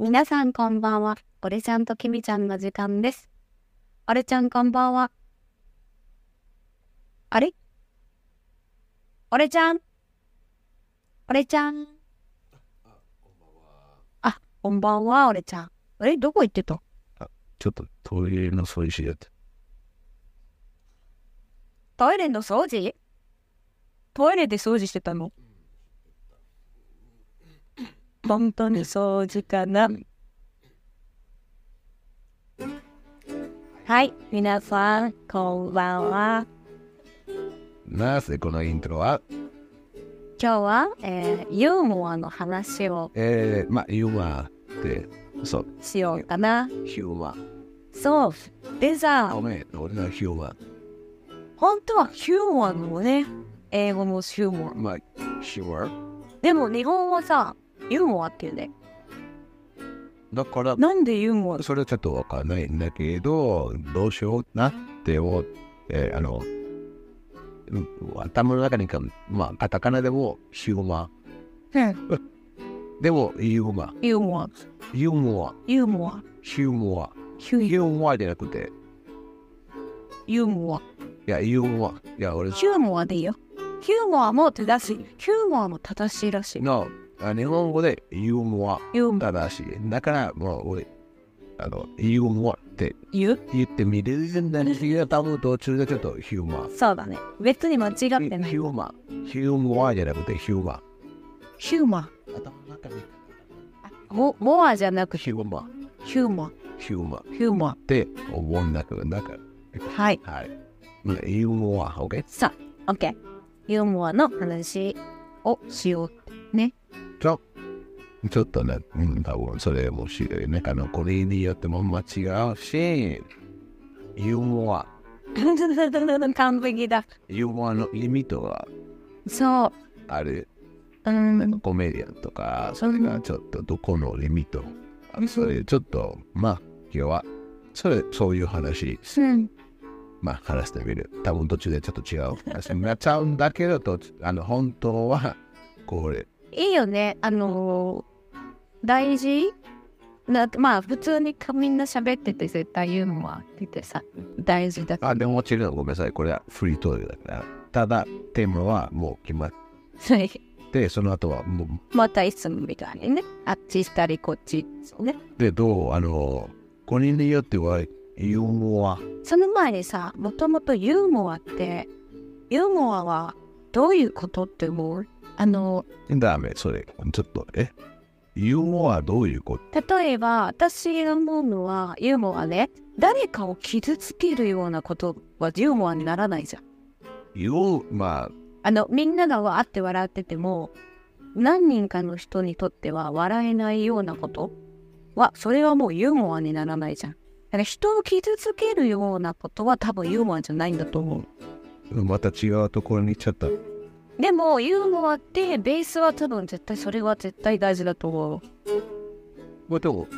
皆さんこんばんは。俺ちゃんときみちゃんの時間です。俺ちゃんこんばんは。あれ？俺ちゃん？俺ちゃん？あ、こんばんは、俺ちゃん。あれ？どこ行ってた？ちょっとトイレの掃除しやって。トイレの掃除？トイレで掃除してたの？本当に掃除かなはい、皆さん、こんばんは。なぜこのイントロは、今日は、えーユーモアの話をえー、まあ、ユーモアって、そう、しようかな。ヒューマン。そう。でさご、めん、俺のヒューマン。本当はヒューモアのね、英語のヒューモア。まあ、ヒューマン。でも日本はさ、ユーモアっていうね。だから、なんでユーモア？それはちょっとわかんないんだけど、どうしようなって思って、あの、うん頭の中にか、まあ、カタカナでもヒューマうん。ン。でも、ユーマン。ユーモア。ユーモア。ユーモア。ヒューモア。ヒュユーモアじゃなくて、ユーモア。いや、ユーモア。いや、俺、ヒューモアでいいよ。ヒューモアも正しい。ヒューモアも正しいらしい。の、あ日本語でユーモア。ユーモア正しい。だから、もう俺、あの、ユーモアって言ってみるんだけど、多分途中でちょっとヒューマそうだね。別に間違ってー。ない。ヒューマー。ヒューモアじゃなくてヒューマヒューマー。頭の中にア。モモアじゃなくヒューマー。ヒューモア。ヒューマー。ヒューモア。って思うんだけど、なんか、はい。はい。まあユーモア、OK? さあ、OK。ユーモアの話をしよう。ね。ちょちょっとね、うん、多分それ面白いね。あの、これによっても間違うし、ユーモア、完璧だ。ユーモアのリミットがそう。ある。うん。コメディアンとか、それがちょっとどこのリミット。あそれちょっと、まあ、今日は、それ、そういう話、うん。まあ、話してみる。多分途中でちょっと違う話になっちゃうんだけど、とあの、本当は、これ、いいよね。あのー大事？なまあ普通にみんな喋ってて絶対ユーモアってさ大事だあ、でももちろんごめんなさい。これはフリートークだから。ただ、テーマはもう決まっはいて、その後はもう、またいつもみたいにねあっちしたりこっちねで、どう？あの、5人によっては、ユーモア。その前にさもともとユーモアってユーモアはどういうことって思う？あのダメ、それ。ちょっと、え？ユーモアはどういうこ？と例えば私が思うのはユーモアね誰かを傷つけるようなことはユーモアにならないじゃんユー、まあ、あのみんながわーって笑ってても何人かの人にとっては笑えないようなことはそれはもうユーモアにならないじゃん。だから人を傷つけるようなことは多分ユーモアじゃないんだと思う。また違うところに行っちゃった。でもユーモアってベースは多分絶対それは絶対大事だと思うう。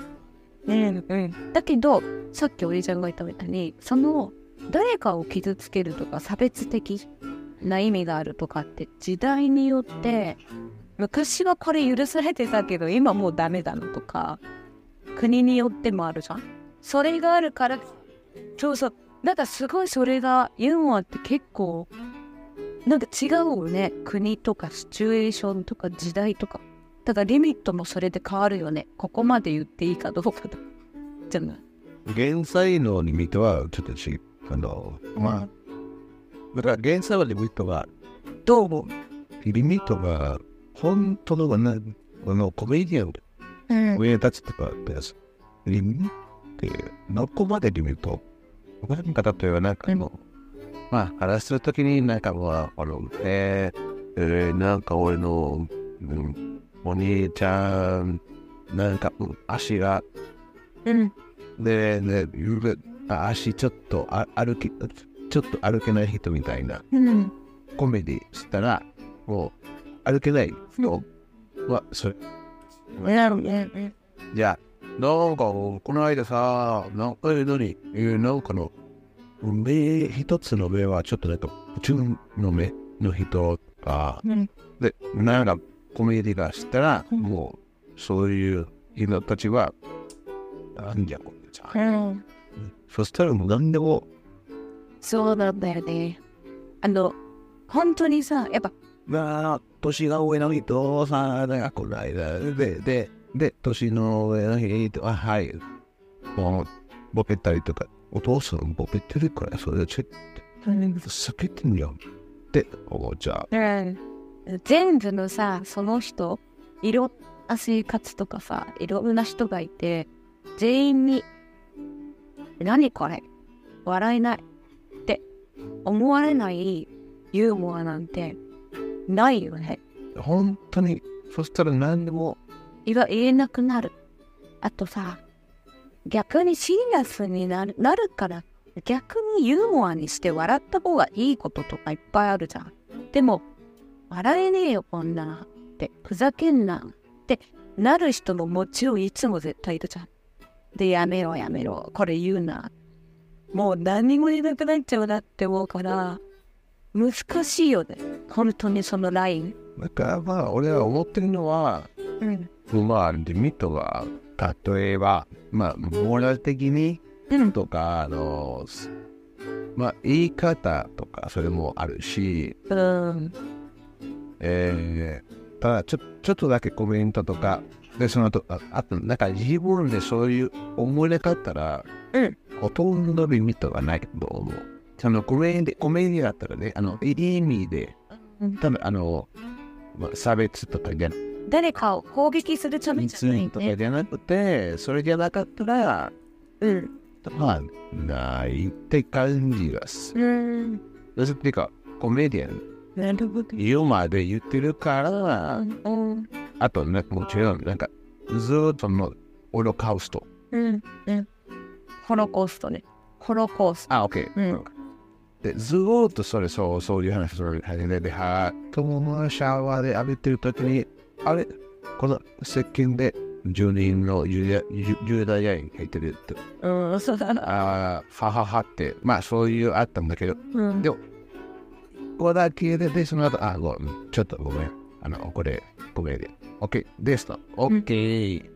うんうん、だけどさっきおりちゃんが言ったみたいにその誰かを傷つけるとか差別的な意味があるとかって時代によって昔はこれ許されてたけど今もうダメだのとか国によってもあるじゃん。それがあるからそうそうなんかすごいそれがユーモアって結構なんか違うよね。国とかシチュエーションとか時代とか。だからリミットもそれで変わるよね。ここまで言っていいかどうかだじゃない。現在のリミットはちょっと違う。あの、まあ、だから現在はリミットが、どう思う？リミットが、本当のな、このコメディアン、うん。上たちとかです。リミットって、どこまでリミット。なんか例えばなんかもう、まあ、話するときになんかもう、あの、えー、えー、なんか俺の、うん、お兄ちゃん、なんか、うん足が、うん。で、で、ゆるあ足ちょっとあ歩き、ちょっと歩けない人みたいなうん。コメディしたら、もう歩けない人は、それ、じゃあ、なんか、この間さ、なんか、え、何え、なんかの、目、一つの目はちょっとなんか、普通の目の人が、うんで、なんか、コメディがしたら、うんもう、そういう人たちは、なんじゃこれじゃ。うん。そしたらもう何でも、そうなんだよね。あの、本当にさ、やっぱ、まあ、年が上の人さ、なんかこの間、で、で、で、年の上の人は、はい、もう、ボケたりとか、お父さんボケてるから、それちょっと、避けてんよって思っちゃう。うん、全部のさ、その人、いろんな生活とかさ、いろんな人がいて、全員に、何これ？笑えないって思われないユーモアなんてないよね。本当に、そしたら何でも、言わ言えなくなる。あとさ、逆にシリアスになるなるから、逆にユーモアにして笑った方がいいこととかいっぱいあるじゃん。でも、笑えねえよ、こんなって、ふざけんなってなる人ももちろんいつも絶対いるじゃん。で、やめろやめろ、これ言うな。もう何も言えなくなっちゃうなって思うから、難しいよね。本当にそのライン。だからまあ、俺は思ってるのは、うん。まあ、リミットが、例えば、まあ、モラル的にうん。とか、あの、すまあ、言い方とか、それもあるし、うん。えー、ただちょ、ちょっとだけコメントとか、で、その後、ああと、なんか自分でそういう思いなかったら、うんほとんどリミットがないと思う。そのコメディ、コメディだったらね、あの、いい意味で、うん多分あの、まあ、差別とかじゃな誰かを攻撃するためじゃないとかね。じゃなくて、それじゃなかったら、うん。まあ、ないって感じがする。うん。っていうか、コメディアン、なるほど。言うまで言ってるから、うん。あとね、もちろん、なんか、ずーっとの、オロカウスト。うん。うん。ホロコーストね。ホロコースト。あ、オッケー。うんで、ずーっとそれ、そう、そういう話、それ、始めて、は、友のシャワーで浴びてるときに、あれ、この石鹸で、10人のユダユユダヤ人入ってるって、うん、そうだな。ああ、ファハハって、まあ、そういうあったんだけど、うん。でも、ここだけで、で、その後、あ、ごめん、ちょっとごめん。あの、これ、ごめんで。オッケー、ですと。オッケー。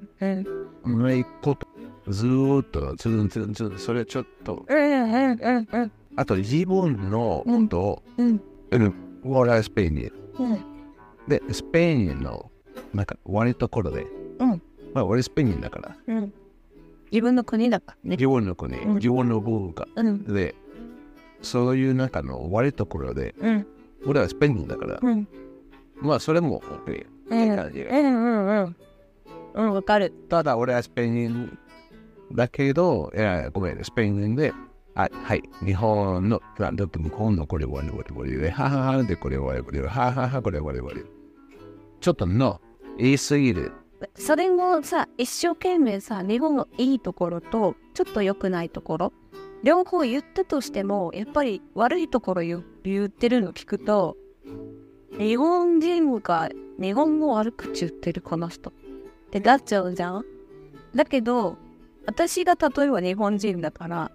うん。ないこと、ずーっと、つんつんつん、それちょっと、うん。うん。うん。うん。あと自分のことを、うん。うん、俺はスペインに。うん。で、スペインの、なんか、悪いところで、うん。まあ、俺スペインだから、うん。自分の国だからね。自分の国、うん自分の文化うん。で、そういう中の悪いところで、うん。俺はスペインだから、うん。まあ、それも OK。うん。感じがうん。うん。うん。うん。わかる。ただ、俺はスペインだけど、いや、ごめん、スペインで、あはい、日本の、だだって向こうのこれはこれこれで、はははでこれはこれは、はははこれはこれこれ。ちょっとの、言い過ぎる。それもさ、一生懸命さ、日本のいいところと、ちょっと良くないところ、両方言ったとしても、やっぱり悪いところ言言ってるの聞くと、日本人が日本語悪口言ってるこの人。ってなっちゃうじゃん。だけど、私が例えば日本人だから、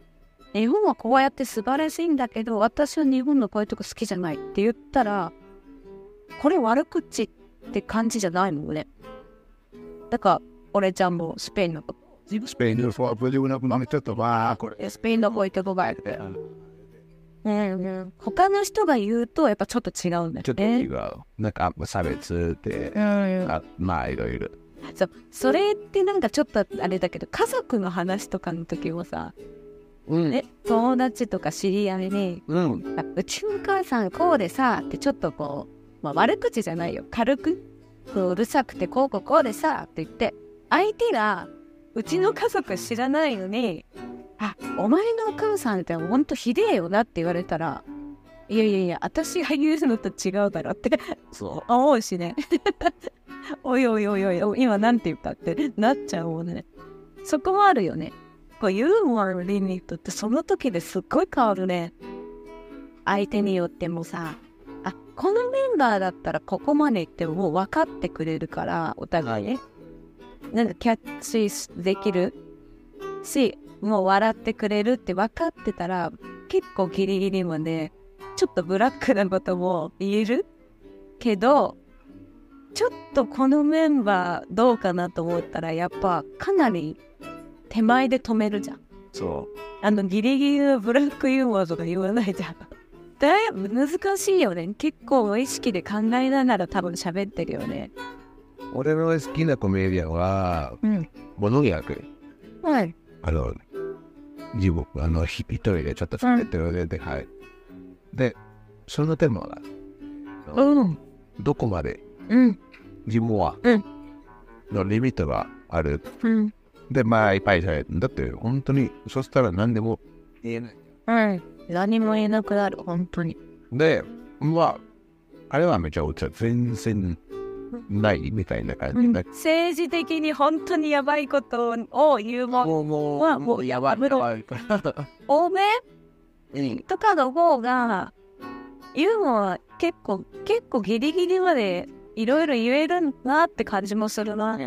日本はこうやって素晴らしいんだけど、私は日本のこういうとこ好きじゃないって言ったら、これ悪口って感じじゃないもんね。だから、俺ちゃんもスペインのスペインのフォープでなくなちょっとまあ、これ。スペインの方行ってこばいって。うんうん。他の人が言うと、やっぱちょっと違うんだちょっとよね。違う。なんか、差別って、うんあまあ、いろいろ。そうそれってなんかちょっとあれだけど家族の話とかの時もさ、うん。ね、友達とか知り合いにうん。あうちのお母さんこうでさってちょっとこう、まあ、悪口じゃないよ。軽く。こううるさくてこうこうこうでさって言って。相手がうちの家族知らないのに「あお前のお母さんってほんとひでえよな」って言われたら「いやいやいや私が言うのと違うだろ」って。そ 思うしね。おいおいおいおい今なんて言ったってなっちゃうもんね。そこもあるよね。こうユーモアのリミットってその時ですっごい変わるね。相手によってもさあこのメンバーだったらここまで言ってももう分かってくれるからお互いね、なんかキャッチできるしもう笑ってくれるって分かってたら結構ギリギリまでちょっとブラックなことも言えるけどちょっとこのメンバーどうかなと思ったらやっぱかなり手前で止めるじゃん。そあのギリギリのブラックユーモアとか言わないじゃんだいぶ難しいよね結構無意識で考えながら多分喋ってるよねう。俺の好きなコメディアンは、うん物役。はいあの、自分、あの、ひ一人でちょっと喋ってるので、ではい。で、そのテーマは、うんどこまでうん自分は、うんのリミットがある。うんで、まあ、いっぱい喋る。だって、本当に、そしたら何でも言えない。うん何も言えなくなる本当にで、まあ、あれはめちゃくちゃ全然ないみたいな感じで。政治的に本当にやばいことを言うもんもう、もはう、もうやばいやばい。欧米 うんとかの方がユーモア結構結構ギリギリまでいろいろ言えるなって感じもするな。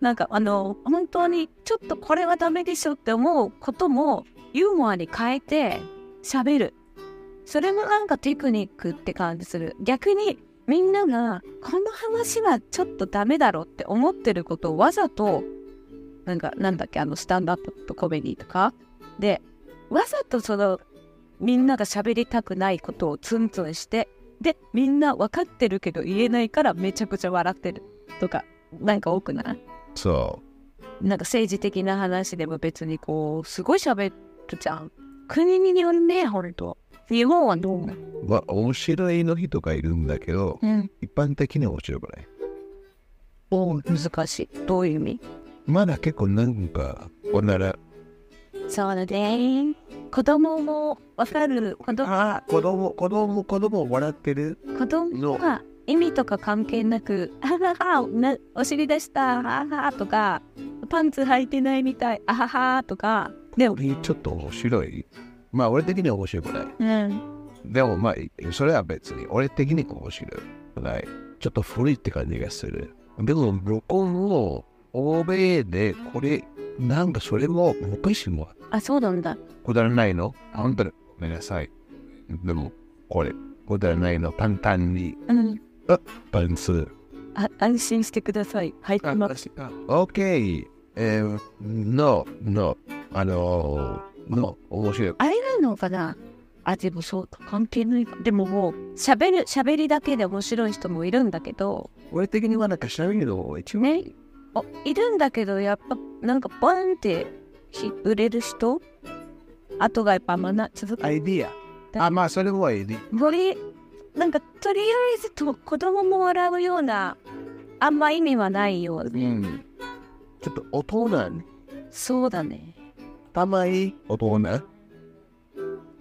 なんかあの本当にちょっとこれはダメでしょって思うこともユーモアに変えて喋る。それもなんかテクニックって感じする。逆にみんながこの話はちょっとダメだろうって思ってることをわざとなんかなんだっけあのスタンドアップとコメディとかでわざとそのみんなが喋りたくないことをツンツンしてでみんな分かってるけど言えないからめちゃくちゃ笑ってるとかなんか多くない？そなんか政治的な話でも別にこうすごい喋るじゃん国によるねほんと日本はどう思う？う。まあ、面白いの人がいるんだけど、うん。一般的には面白くない。お難しい。どういう意味？まだ結構なんか、おなら、そうだね。子供も分かる？子供。ああ、子供、子供、子供笑ってる？子供は意味とか関係なく「あははなお尻出したあはは」とか「パンツ履いてないみたいあはは」とかでも、俺ちょっと面白い。まあ、俺的には面白くない。うん、でもまあ、それは別に、俺的に面白くない。ちょっと古いって感じがする。でも、向こうの欧米で、これ、なんかそれも昔もあそうなんだくだらないの？本当にごめんなさい。でも、これ、くだらないの簡単に、うんパンツ。あ安心してください履いてますオッケー。えー、no, no. あのー、no. 面白い。あれなのかなあでもそう関係ないかでももう喋る喋りだけで面白い人もいるんだけど俺的にはなんかしゃべるのが一番ねおいるんだけどやっぱなんかバンってひ売れる人？あとがやっぱまな続くアイディア。あ、まあ、それもアイディよりなんかとりあえずと子供も笑うようなあんま意味はないようア。なうん。ちょっと大人に。そうだねたまに大人？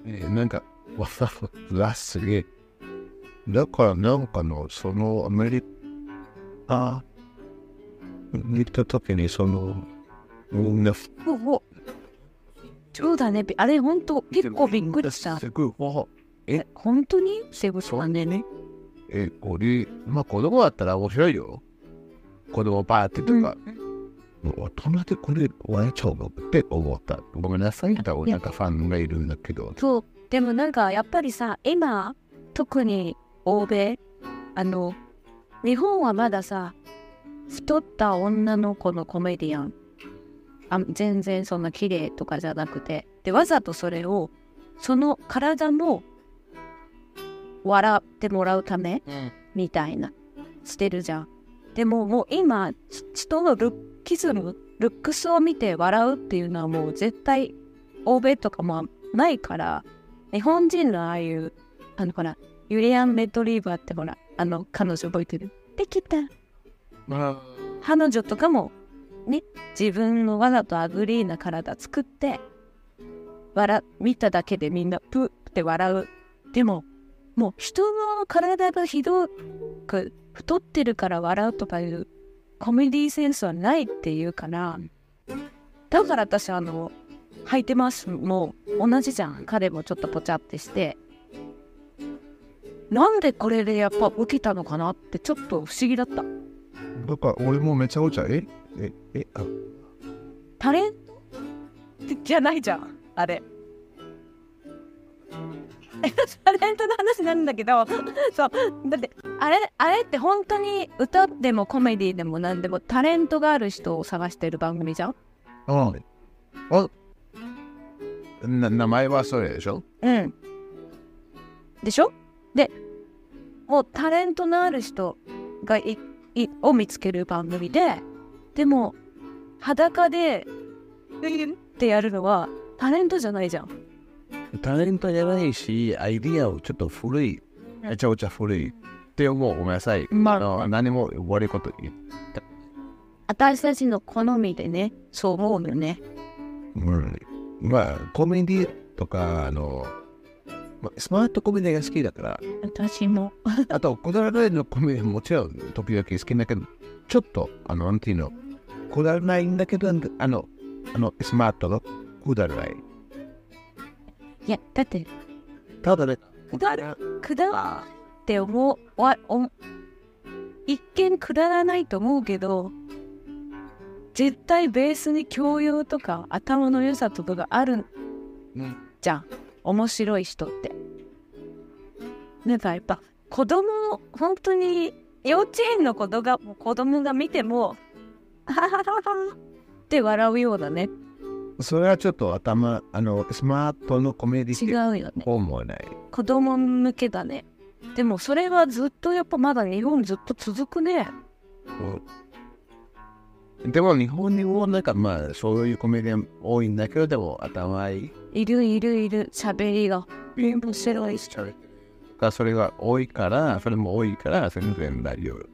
えーなんか、わさわすげえ。だからなんかの、そのアメリカに行った時に、その、みんな、そうだねびあれほんと結構びっくりしたすごい、わえ本当に？セブさんねね。え、俺、まあ子供だったら面白いよ。子供パーティーとか。大人でこれ笑っちゃうのって思った。ごめんなさい。なんかファンがいるんだけど。そう。でもなんかやっぱりさ今特に欧米あの日本はまださ太った女の子のコメディアン。あ全然そんな綺麗とかじゃなくて。でわざとそれをその体の笑ってもらうためみたいなしてるじゃん。でももう今ち人のルッキズムルックスを見て笑うっていうのはもう絶対欧米とかもないから日本人のああいうあのほらユリアン・レトリーバーってほらあの彼女覚えてる？できた。ま彼女とかもね自分のわざとアグリーな体作って笑見ただけでみんなプッって笑う。でももう人の体がひどく太ってるから笑うとかいうコメディセンスはないっていうからだから私あの履いてますもう同じじゃん。彼もちょっとぽちゃってして。なんでこれでやっぱ受けたのかなってちょっと不思議だった。あ、だから俺もめちゃくちゃ、え、え、え、あ、タレ？ントじゃないじゃんあれタレントの話なんだけど そう。だってあれあれって本当に歌でもコメディでも何でもタレントがある人を探してる番組じゃん？うん。おな名前はそれでしょ？うん。でしょ？でもうタレントのある人がいいを見つける番組ででも裸でってやるのはタレントじゃないじゃんタレントじゃないし、アイディアをちょっと古い。めちゃくちゃ古い。って思う。ごめんなさい。まああの何も悪いこと言う。私たちの好みでねそう思うよねうん、まあ、コメディとか、あの、まあ、スマートコメディが好きだから、私も あと、こだわらのコメディももちろん時々好きだけど、ちょっと、あの、なんていうの、こだわらないんだけど、あの、あの、スマートのこだわらない。いやだってただね、くだらくだらって思うわお一見くだらないと思うけど絶対ベースに教養とか頭の良さとかがあるうん。じゃん。面白い人って。なんかやっぱ子供本当に幼稚園の子供が子供が見てもははははって笑うようなねそれはちょっと頭、あの、スマートのコメディ違うよね。思わない？子供向けだね。でもそれはずっとやっぱまだ日本ずっと続くね。うんでも日本にもなんかまあそういうコメディアン多いんだけどでも頭いい。いるいるいる。喋りが。面白いしがそれが多いから、それも多いから全然大丈夫。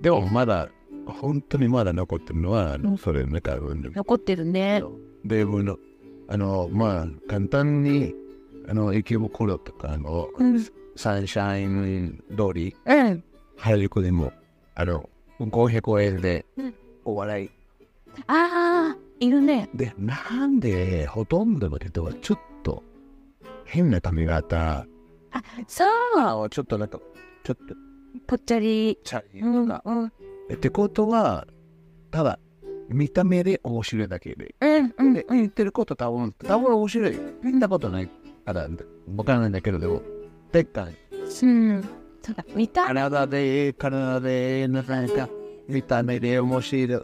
でもまだ本当にまだ残ってるのは、うん。それなんか、うん残ってるねでもの、あの、まあ簡単に、あの、池袋とか、あの、うんサンシャイン通り、うん。原宿でも、あの、500円でうん。お笑い。ああいるね。で、なんでほとんどの人はちょっと変な髪型、そう。あちょっとなんか、ちょっとぽっちゃり。チャリうんとか。うん。ってことは、ただ、見た目で面白いだけで。うんうんで、言ってること多分、多分面白い。見たことないから、わからないんだけど、でも、でっかい。うんそうだ見た？体で、体で、なんか、見た目で面白い。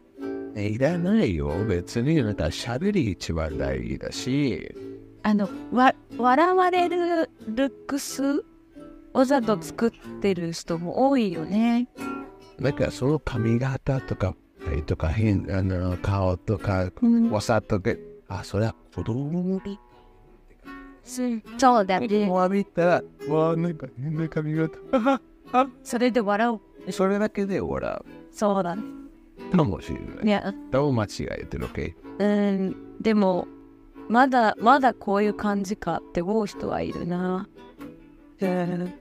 えいらないよ。別に、なんか、喋り一番大事だし、あのわ笑われるルックスわざと作ってる人も多いよねなんか、その髪型とか、えとか、変、あの、顔とか、わさとか、あ、それは子供そうだねもう見たら、わあ、なんか変な髪型。それで笑うそれだけで笑そうだねかもしれない。いやどう間違えてる OK? うんでもまだまだこういう感じかって思う人はいるなうん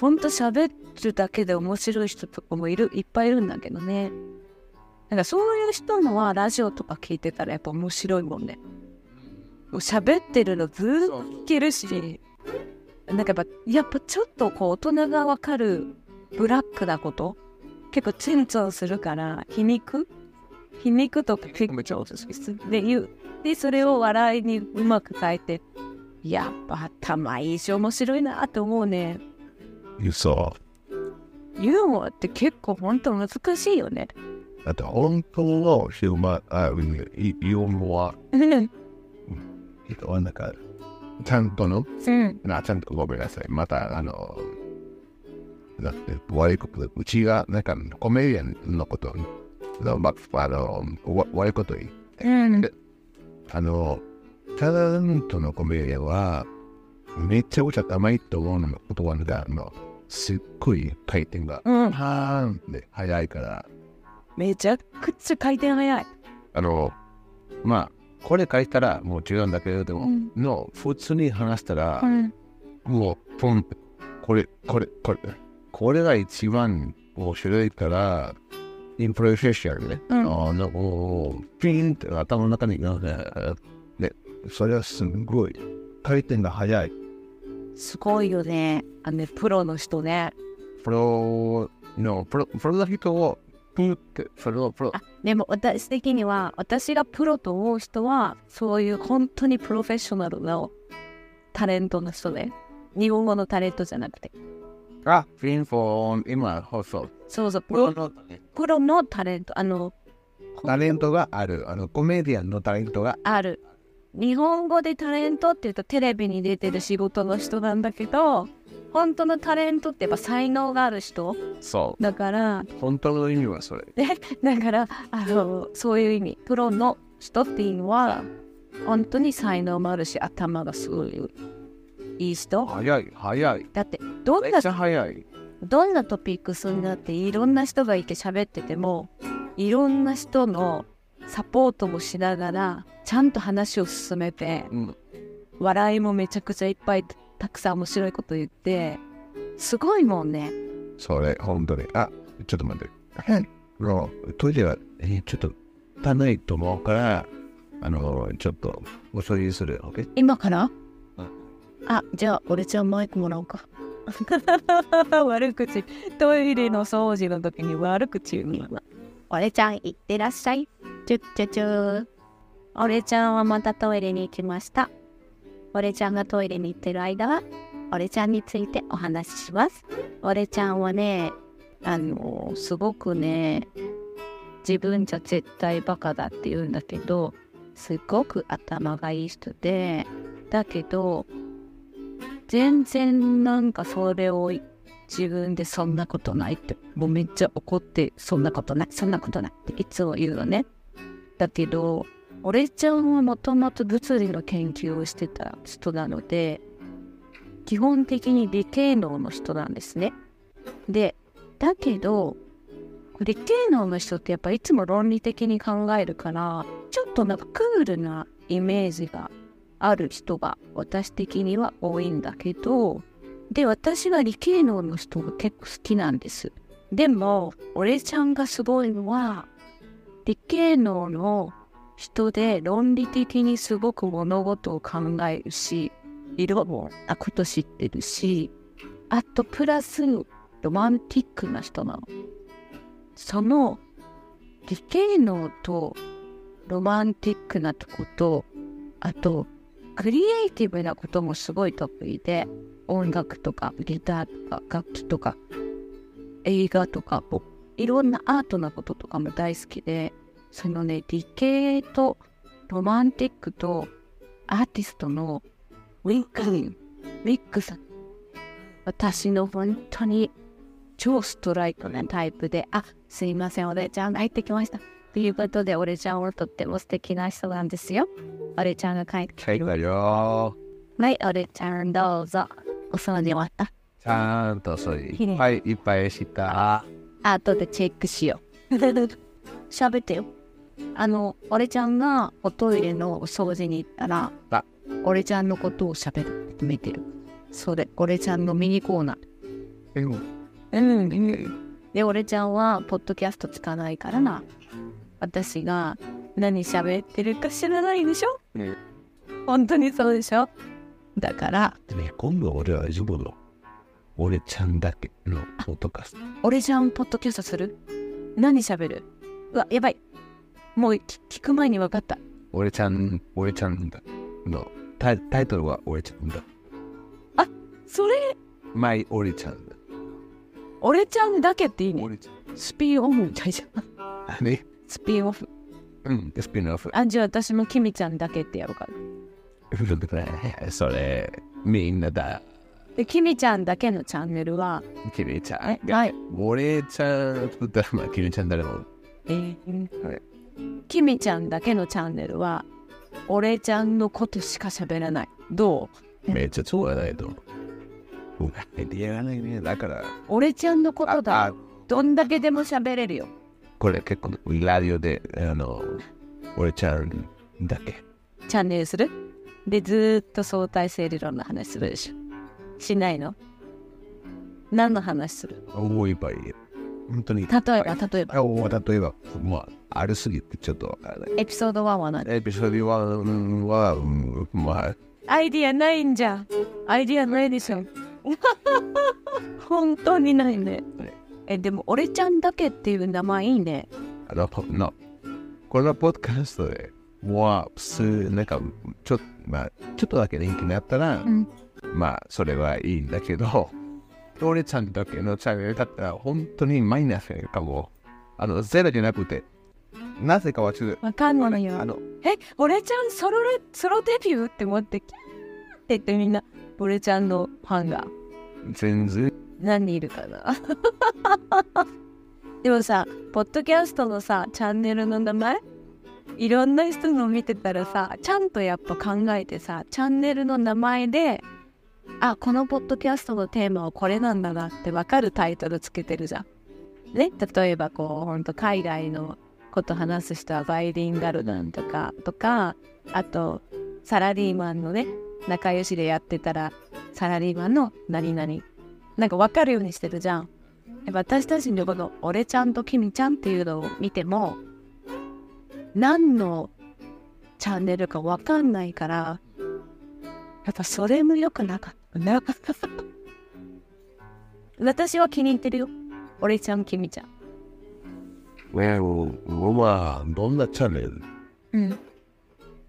ほんと喋るだけで面白い人とかもいるいっぱいいるんだけどねなんかそういう人のはラジオとか聞いてたらやっぱ面白いもんね。もう喋ってるのずーっと聞けるしなんかやっぱやっぱちょっとこう大人がわかるブラックなこと結構チンチョンするから皮肉？皮肉とか結構で言う。でそれを笑いにうまく変えてやっぱ頭いいし面白いなって思うね。そユーモアって結構ほんと難しいよね。う。だって本当のヒューマン、あ、うんユーモア、なんか、ちゃんとの、うんなちゃんとごめんなさい。また、あの、だって悪いことで、うちが、なんか、コメディアンのこと、のまあの、わ悪いこと言う。うんあの、タレントのコメディアンは、めちゃくちゃ甘いと思うのことは、なんか、あの、すっごい回転が、うんパーンって速いから、めちゃくちゃ回転早い。あの、まあ、これ書いたらもちろんだけれども、うん。の、普通に話したらう、ん。もう、ポンこれ、これ、これ、これが一番面白いから、インプレッションね、うん。あの、ピンって頭の中になんか、ね、それはすごい、回転が速い。すごいよね。あのねプロの人ね。プロの、プロ、プロの人を、プンって、それをプロ、あでも私的には私がプロと思う人はそういう本当にプロフェッショナルのタレントの人で。日本語のタレントじゃなくて。あ、ピンフォン、今放送。そうそう、ププロロのプロのタレント、あの、タレントがある。あの、コメディアンのタレントがある。日本語でタレントって言うとテレビに出てる仕事の人なんだけど、本当のタレントってやっぱ才能がある人？そだから、う。本当の意味はそれ。だからあのそういう意味プロの人っていうのは本当に才能もあるし頭がすごいいい人早い、早い。だってどんなめっちゃ早い。どんなトピックスになっていろんな人がいて喋っててもいろんな人のサポートもしながらちゃんと話を進めてうん。笑いもめちゃくちゃいっぱいたくさん面白いこと言ってすごいもんねそれ、本当に。あ、ちょっと待って。はい。のトイレは、えーちょっと汚いと思うから、あの、ちょっとお掃除する。OK? 今から？うんあ、じゃあ、俺ちゃんマイクもらおうか。悪口。トイレの掃除の時に悪口言うのは。俺ちゃん、行ってらっしゃい。チュッチュチュ俺ちゃんはまたトイレに行きました。俺ちゃんがトイレに行ってる間は、俺ちゃんについてお話しします。俺ちゃんはね、あの、すごくね、自分じゃ絶対バカだって言うんだけど、すごく頭がいい人で、だけど、全然なんかそれを自分でそんなことないって、もうめっちゃ怒って、そんなことない、そんなことないっていつも言うのね。だけど、俺ちゃんはもともと物理の研究をしてた人なので、基本的に理系能の人なんですね。で、だけど、理系能の人ってやっぱいつも論理的に考えるから、ちょっとなんかクールなイメージがある人が私的には多いんだけど、で、私は理系能の人が結構好きなんです。でも、俺ちゃんがすごいのは、理系能の人で論理的にすごく物事を考えるし、いろんなこと知ってるし、あとプラスロマンティックな人なの。その理系能とロマンティックなとこと、あとクリエイティブなこともすごい得意で、音楽とかギターとか楽器とか映画とかいろんなアートなこととかも大好きで、そのね、理系とロマンティックとアーティストのウィック、ウィックさん。私の本当に超ストライクなタイプで、あ、すいません、俺ちゃんが入ってきました。ということで、俺ちゃんはとっても素敵な人なんですよ。俺ちゃんが帰ってきて。はいだよ。はい、俺ちゃんどうぞ。お掃除終わった。ちゃんとそれきれいいっぱいいっぱいした。後でチェックしよう。喋ってよ。あの、俺ちゃんがおトイレのお掃除に行ったらあ、俺ちゃんのことを喋るって決めてる。それ、俺ちゃんのミニコーナー。えうん。で、俺ちゃんは、ポッドキャストつかないからな。私が何喋ってるか知らないでしょ？ね本当にそうでしょ？だから、ね、今度俺は自分の俺ちゃんだけのポッドキャスト。俺ちゃんポッドキャストする？何喋る？うわ、やばい。もう聞聞く前に分かった。俺ちゃん、俺ちゃんだのタイタイトルは俺ちゃんだ。それ、マイ俺ちゃんだ。俺ちゃんだけっていいね。俺ちゃん。スピンオフみたいじゃん。何？スピンオフ。うん、スピンオフ。あ、じゃあ私もキミちゃんだけってやろうか。それ、みんなだ。で、キミちゃんだけのチャンネルは、キミちゃえん。はい。俺ちゃん、つったら、まあ、キミちゃん誰も。えーはいキミちゃんだけのチャンネルは、俺ちゃんのことしか喋らない。どう？めっちゃそうやないと。うん、やらないね。だから、俺ちゃんのことあだあ。どんだけでも喋れるよ。これ結構、ラジオで、あの、俺ちゃんだけ。チャンネルする？で、ずーっと相対性理論の話するでしょ。しないの？何の話する？多いばいい。本当に。例えば、例えば。例えば、まあ、あるすぎてちょっと。エピソード1は何？エピソード1は、うんまあ、アイディアないんじゃん。アイディアないでしょ。本当にないね。え、でも、俺ちゃんだけっていう名前いいね。あの、のこのポッドキャストで、は、すなんか、ちょっと、まあ、ちょっとだけ人気になったら、うんまあ、それはいいんだけど、俺ちゃんだけのチャンネルだったら、本当にマイナスかも。あの、ゼロじゃなくて、なぜかはちょっと、わかんないよあ。の、え、俺ちゃんソロレソロデビューって思って、キャーって言ってみんな、俺ちゃんのファンが全然、何人いるかな でもさ、ポッドキャストのさ、チャンネルの名前？いろんな人の見てたらさ、ちゃんとやっぱ考えてさ、チャンネルの名前で、あ、このポッドキャストのテーマはこれなんだなってわかるタイトルつけてるじゃん。ね、例えばこう、ほんと海外のこと話す人はバイリンガルなんとか、とか、あと、サラリーマンのね、仲良しでやってたら、サラリーマンの何々。なんか分かるようにしてるじゃん。私たちのこの「俺ちゃんと君ちゃん」っていうのを見ても何のチャンネルか分かんないからやっぱそれも良くなかった 私は気に入ってるよ。俺ちゃん、君ちゃん。ね、もう、まあ、どんなチャンネル？うん。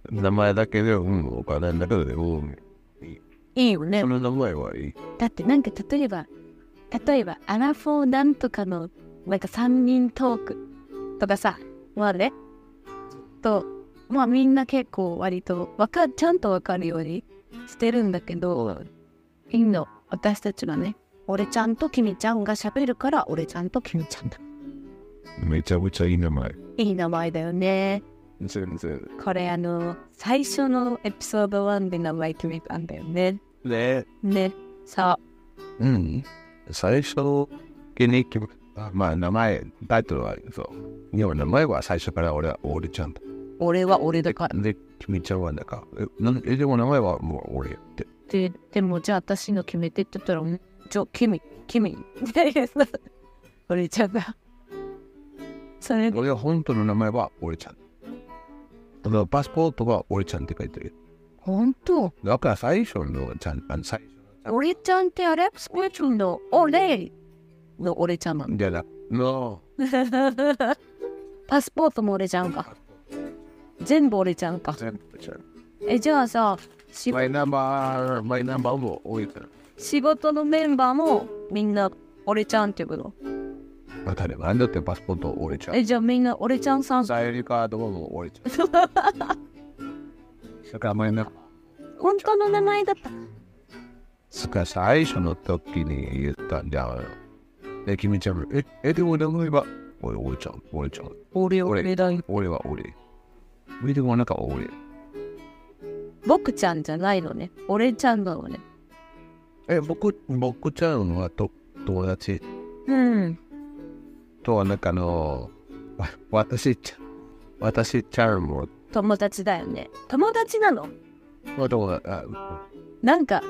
名前だけで、うん、お金だけで、うん、いいよねそ。の名前はいい？だってなんか例えば、例えばアラフォーなんとかのなんか3人トークとかさ、まあね、と、まあみんな結構割とわかちゃんとわかるようにしてるんだけど、いいの、私たちはね、俺ちゃんと君ちゃんが喋るから俺ちゃんと君ちゃんだ。めちゃめちゃいい名前。いい名前だよね。全然。これあの、最初のエピソード1で名前決めたんだよね。ね。ね、さうん。最初の気に決めあまあ、名前、タイトルはそう。いや、名前は最初から俺は俺ちゃんだ。俺は俺だから。で、君ちゃんはなんか、え、なんえでも名前はもう俺って。で、でもじゃあ私の決めてって言ったら、んじゃあ君、君。みたいなさ俺ちゃんが。それで、俺は本当の名前は俺ちゃん。だからパスポートは俺ちゃんって書いてる。本当？だから最初のちゃん、あの最初の俺ちゃんってあれ？スピリチュアルの俺の俺ちゃんなの？じゃな、の、パスポートも俺ちゃんか。全部俺ちゃんか。全部ちゃん。え、じゃあさ、しマイナンバー、マイナンバーも多いから。仕事のメンバーもみんな俺ちゃんって呼ぶの。当たり前だってパスポート俺ちゃん。え、じゃあみんな俺ちゃんさん。サイリカードも俺ちゃん。だからマイナンバー。本当の名前だった。そっか最初の時に言ったんじゃん。え、君ちゃん、え、え、でも名前は？俺、俺ちゃん、俺ちゃん。俺俺俺だよ。俺は俺。上でもなんか俺。僕ちゃんじゃないのね。俺ちゃんなのね。え、僕、僕ちゃんはと友達うん。とはなんかあの、わ私ちゃん、私ちゃんも、友達だよね。友達なの？あとは、あなんか、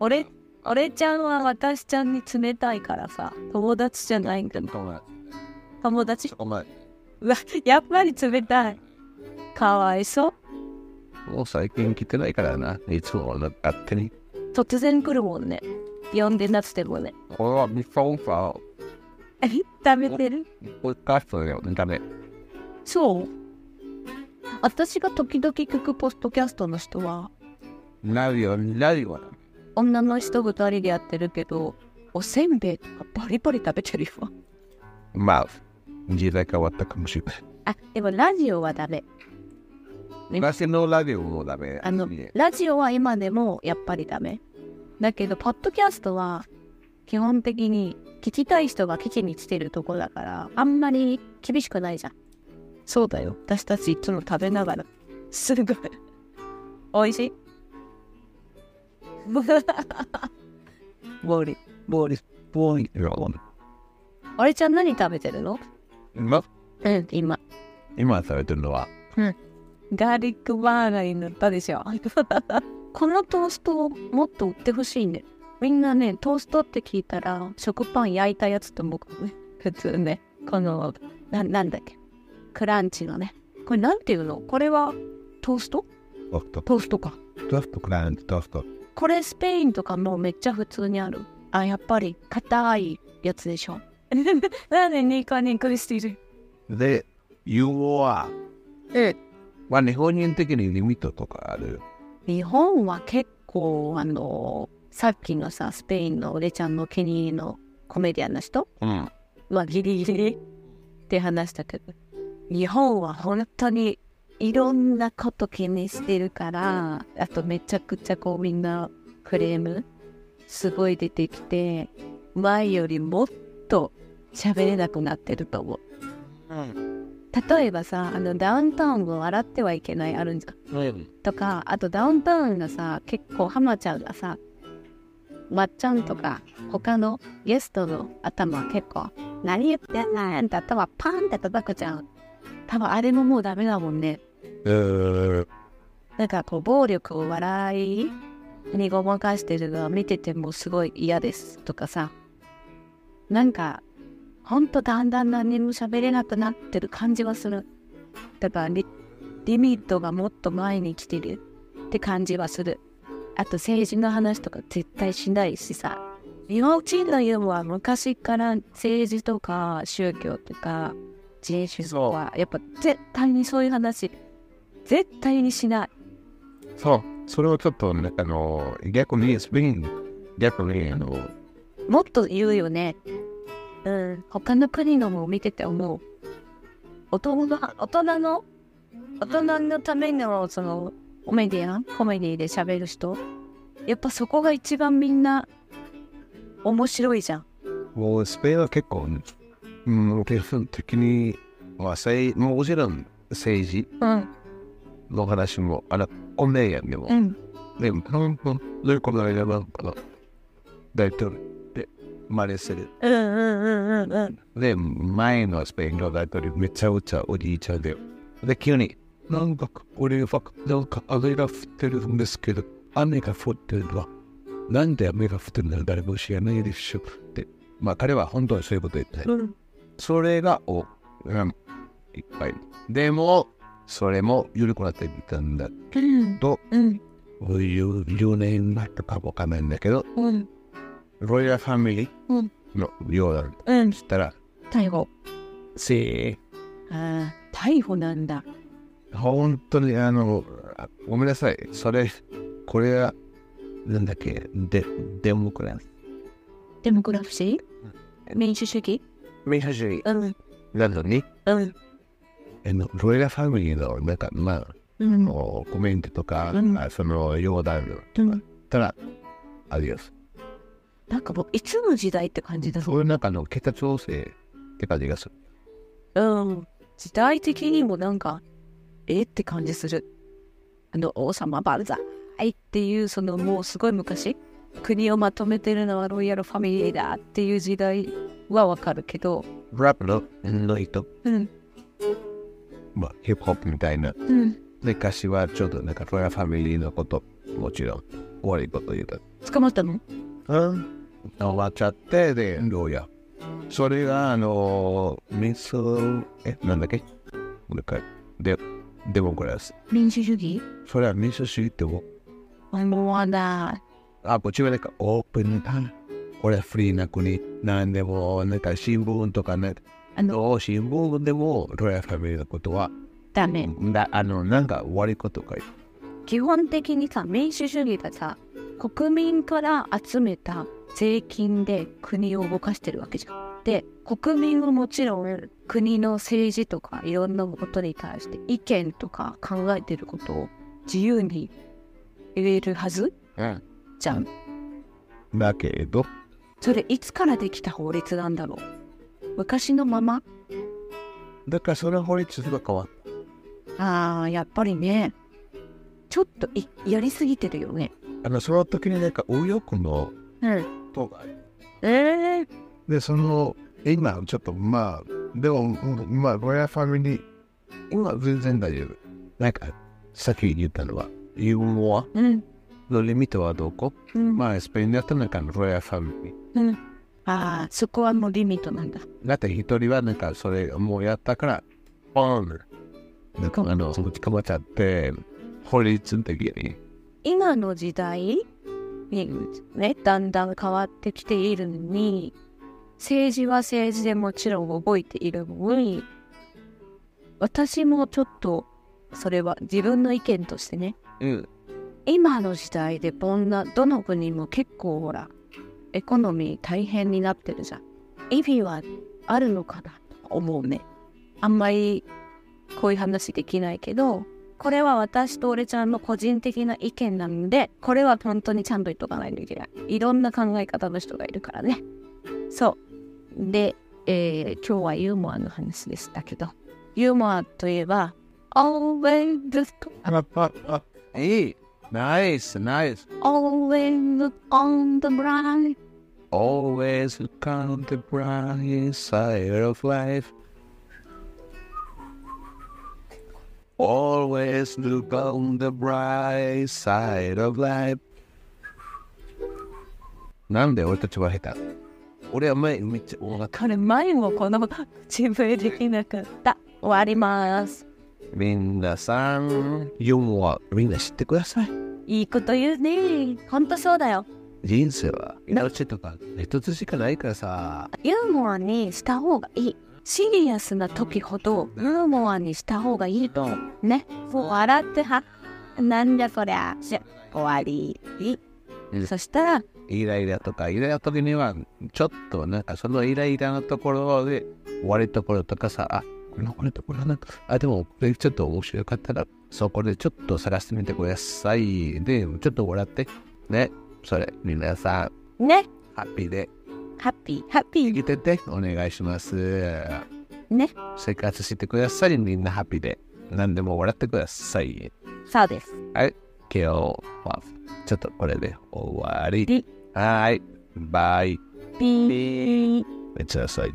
俺、俺ちゃんは私ちゃんに冷たいからさ、友達じゃないんだ。友達。友達？お前、うわ、やっぱり冷たい。かわいそう。もう最近来てないからな。いつも勝手に。突然来るもんね。呼んでなくてもね。これはミフォンファー。え、食べてる？ポッドキャストだよね、ダメ。そう？私が時々聞くポストキャストの人は、ラジオ、ラジオはダメ。女の人二人でやってるけど、おせんべいとかバリバリ食べてるよ。まあ、時代変わったかもしれない。あ、でもラジオはダメ。昔のラジオもダメ。あのね、ラジオは今でもやっぱりダメ。だけど、ポッドキャストは基本的に聞きたい人が聞きに来てるとこだから、あんまり厳しくないじゃん。そうだよ。私たちいつも食べながら、すごい。美味しい？ボーリ。ボーリス、ボーリス。俺ちゃん何食べてるの？今、うん、今。今食べてるのは、ガーリックバーガーに塗ったでしょ。このトーストをもっと売ってほしいね。みんなね、トーストって聞いたら、食パン焼いたやつと思うね。普通ね。この、ななんだっけ。クランチのね。これなんていうの？これはトースト？トースト、トーストか。トースト、クランチ、トースト。これスペインとかもめっちゃ普通にある。あ、やっぱり硬いやつでしょ。なんでニコニコしてる？で、You are うん。まあ日本人的にリミットとかある？日本は結構、あの、さっきのさ、スペインの俺ちゃんのケニーのコメディアンの人うん。はギリギリって話したけど、日本は本当にいろんなこと気にしてるから、あとめちゃくちゃこうみんなクレームすごい出てきて、前よりもっと喋れなくなってると思う。うん。例えばさ、あのダウンタウンを笑ってはいけないあるんじゃん。うん。とか、あとダウンタウンがさ、結構ハマちゃんがさ、まっちゃんとか他のゲストの頭結構、何言ってんねんって頭パンって叩くじゃん。多分あれももうダメだもんね。えー、なんかこう暴力を笑いにごまかしてるのを見ててもすごい嫌ですとかさ。なんか、ほんとだんだん何も喋れなくなってる感じがする。だからリリミットがもっと前に来てるって感じはする。あと政治の話とか絶対しないしさ。日本人の言うのは昔から政治とか宗教とか人種とかやっぱ絶対にそういう話絶対にしない。そう。それをちょっとね、あの、逆にスペイン、逆に、あの、もっと言うよね。うん。他の国のも見てて思う。大人大人の大人のためのそのコメディアン？コメディで喋る人？やっぱそこが一番みんな面白いじゃん。もうスペインは結構、うん、基本的に、まあ、せいもちろん政治うん。の話も、あの、コメディアンでも、うん。でも、本当、どういうことだよ、なんか、大統領で真似する。うんうんうんうんうん。で、前のスペインの大統領めちゃくちゃおじいちゃんで、で、急に、なんか、俺は、なんか雨が降ってるんですけど、雨が降ってるのは、なんで雨が降ってるのか誰も知らないでしょって。まあ、彼は本当はそういうこと言って、うん。それが、お、うん、いっぱい。でも、それも緩くなっていたんだうん。と、うん。10, 10年だったかわかんないんだけど、うん。ロイヤルファミリうん。ーのようだとうん。したら、逮捕。せああ、逮捕なんだ。本当にあの、あごめんなさい。それ、これは、なんだっけ、デデモクラス。デモクラシー？民主主義？民主主義うん。なのに、うん。あのロイヤルファミリーの、なんか、まあ、うん。コメントとか、うんあその、用談とか、うんたら、アディオス。なんかもういつの時代って感じだぞ。そういう中の桁調整って感じがする。うん。時代的にもなんか、えって感じする。あの、王様万歳っていう、そのもうすごい昔、国をまとめてるのはロイヤルファミリーだっていう時代はわかるけど、ラップのの人、うん。まあ、ヒップホップみたいな。うん。昔はちょっとなんかロイヤルファミリーのこと、もちろん、悪いこと言った。捕まったの？うん。終わっちゃって、で、どうや。それが、あの、ミス、え、なんだっけ？もう一回。で、デモクラス。民主主義？それは民主主義っても、もうだ。あ、こっちはなんかオープンな、これはフリーな国、なんでも、なんか新聞とかね、あの、どう新聞でも、ロイヤルファミリーのことは、ダメ。だあの、なんか悪いことか基本的にさ、民主主義がさ、国民から集めた税金で国を動かしてるわけじゃん。で、国民はもちろん国の政治とかいろんなことに対して意見とか考えてることを自由に言えるはず？うん。じゃん。だけど、それいつからできた法律なんだろう？昔のまま？だからその法律が変わっああ、やっぱりね。ちょっといやりすぎてるよね。あの、その時になんか右翼のうん。党がええで、その、今、ちょっと、まあ、でも、うんまあ、ロイヤルファミリー、今、全然大丈夫。なんか、さっき言ったのは、ユーモアうん。のリミットはどこ？うん。まあ、スペインでやったのか、ロイヤルファミリー。うん。ああ、そこはもうリミットなんだ。だって一人はなんか、それもうやったから、ポーンなんか、あの、捕まっちゃって、法律的に。今の時代？にね、だん。だん。変わってきているのに、政治は政治でもちろん。動いているのに、私もちょっとそれは自分の意見としてねうん。今の時代でこんなどの国も結構ほらエコノミー大変になってるじゃん。意味はあるのかなと思うね。あんまりこういう話できないけどこれは私と俺ちゃんの個人的な意見なのでこれは本当にちゃんと言っとかないといけない。いろんな考え方の人がいるからね。そう。で、えー今日はユーモアの話でしたけど。ユーモアといえば always look on the bright Always look on the bright side of life. Always look on the bright side of life. なんで俺たちは下手？俺は前めっちゃ分かった。これ前もこの自分できなかった終わりますみんなさん、ユーモアみんな知ってください。いいこと言うねほんとそうだよ人生は命とか一つしかないからさ。ユーモアにした方がいいシリアスな時ほどユーモアにした方がいいとね。笑ってはなんだこりゃじゃ終わり。うん。そしたらイライラとかイライラの時にはちょっとなんかそのイライラのところで終わりところとかさあこのこれところなんかあでもこれちょっと面白かったらそこでちょっと探してみてください。でちょっと笑って。ねそれ皆さん。ね。ハッピーでハッピーハッピ生ーきててお願いします。ね。生活してくださいみんなハッピーで。何でも笑ってください。そうです。はい。今日はちょっとこれで終わり。りはい。バイ。ピー。めっちゃ遅い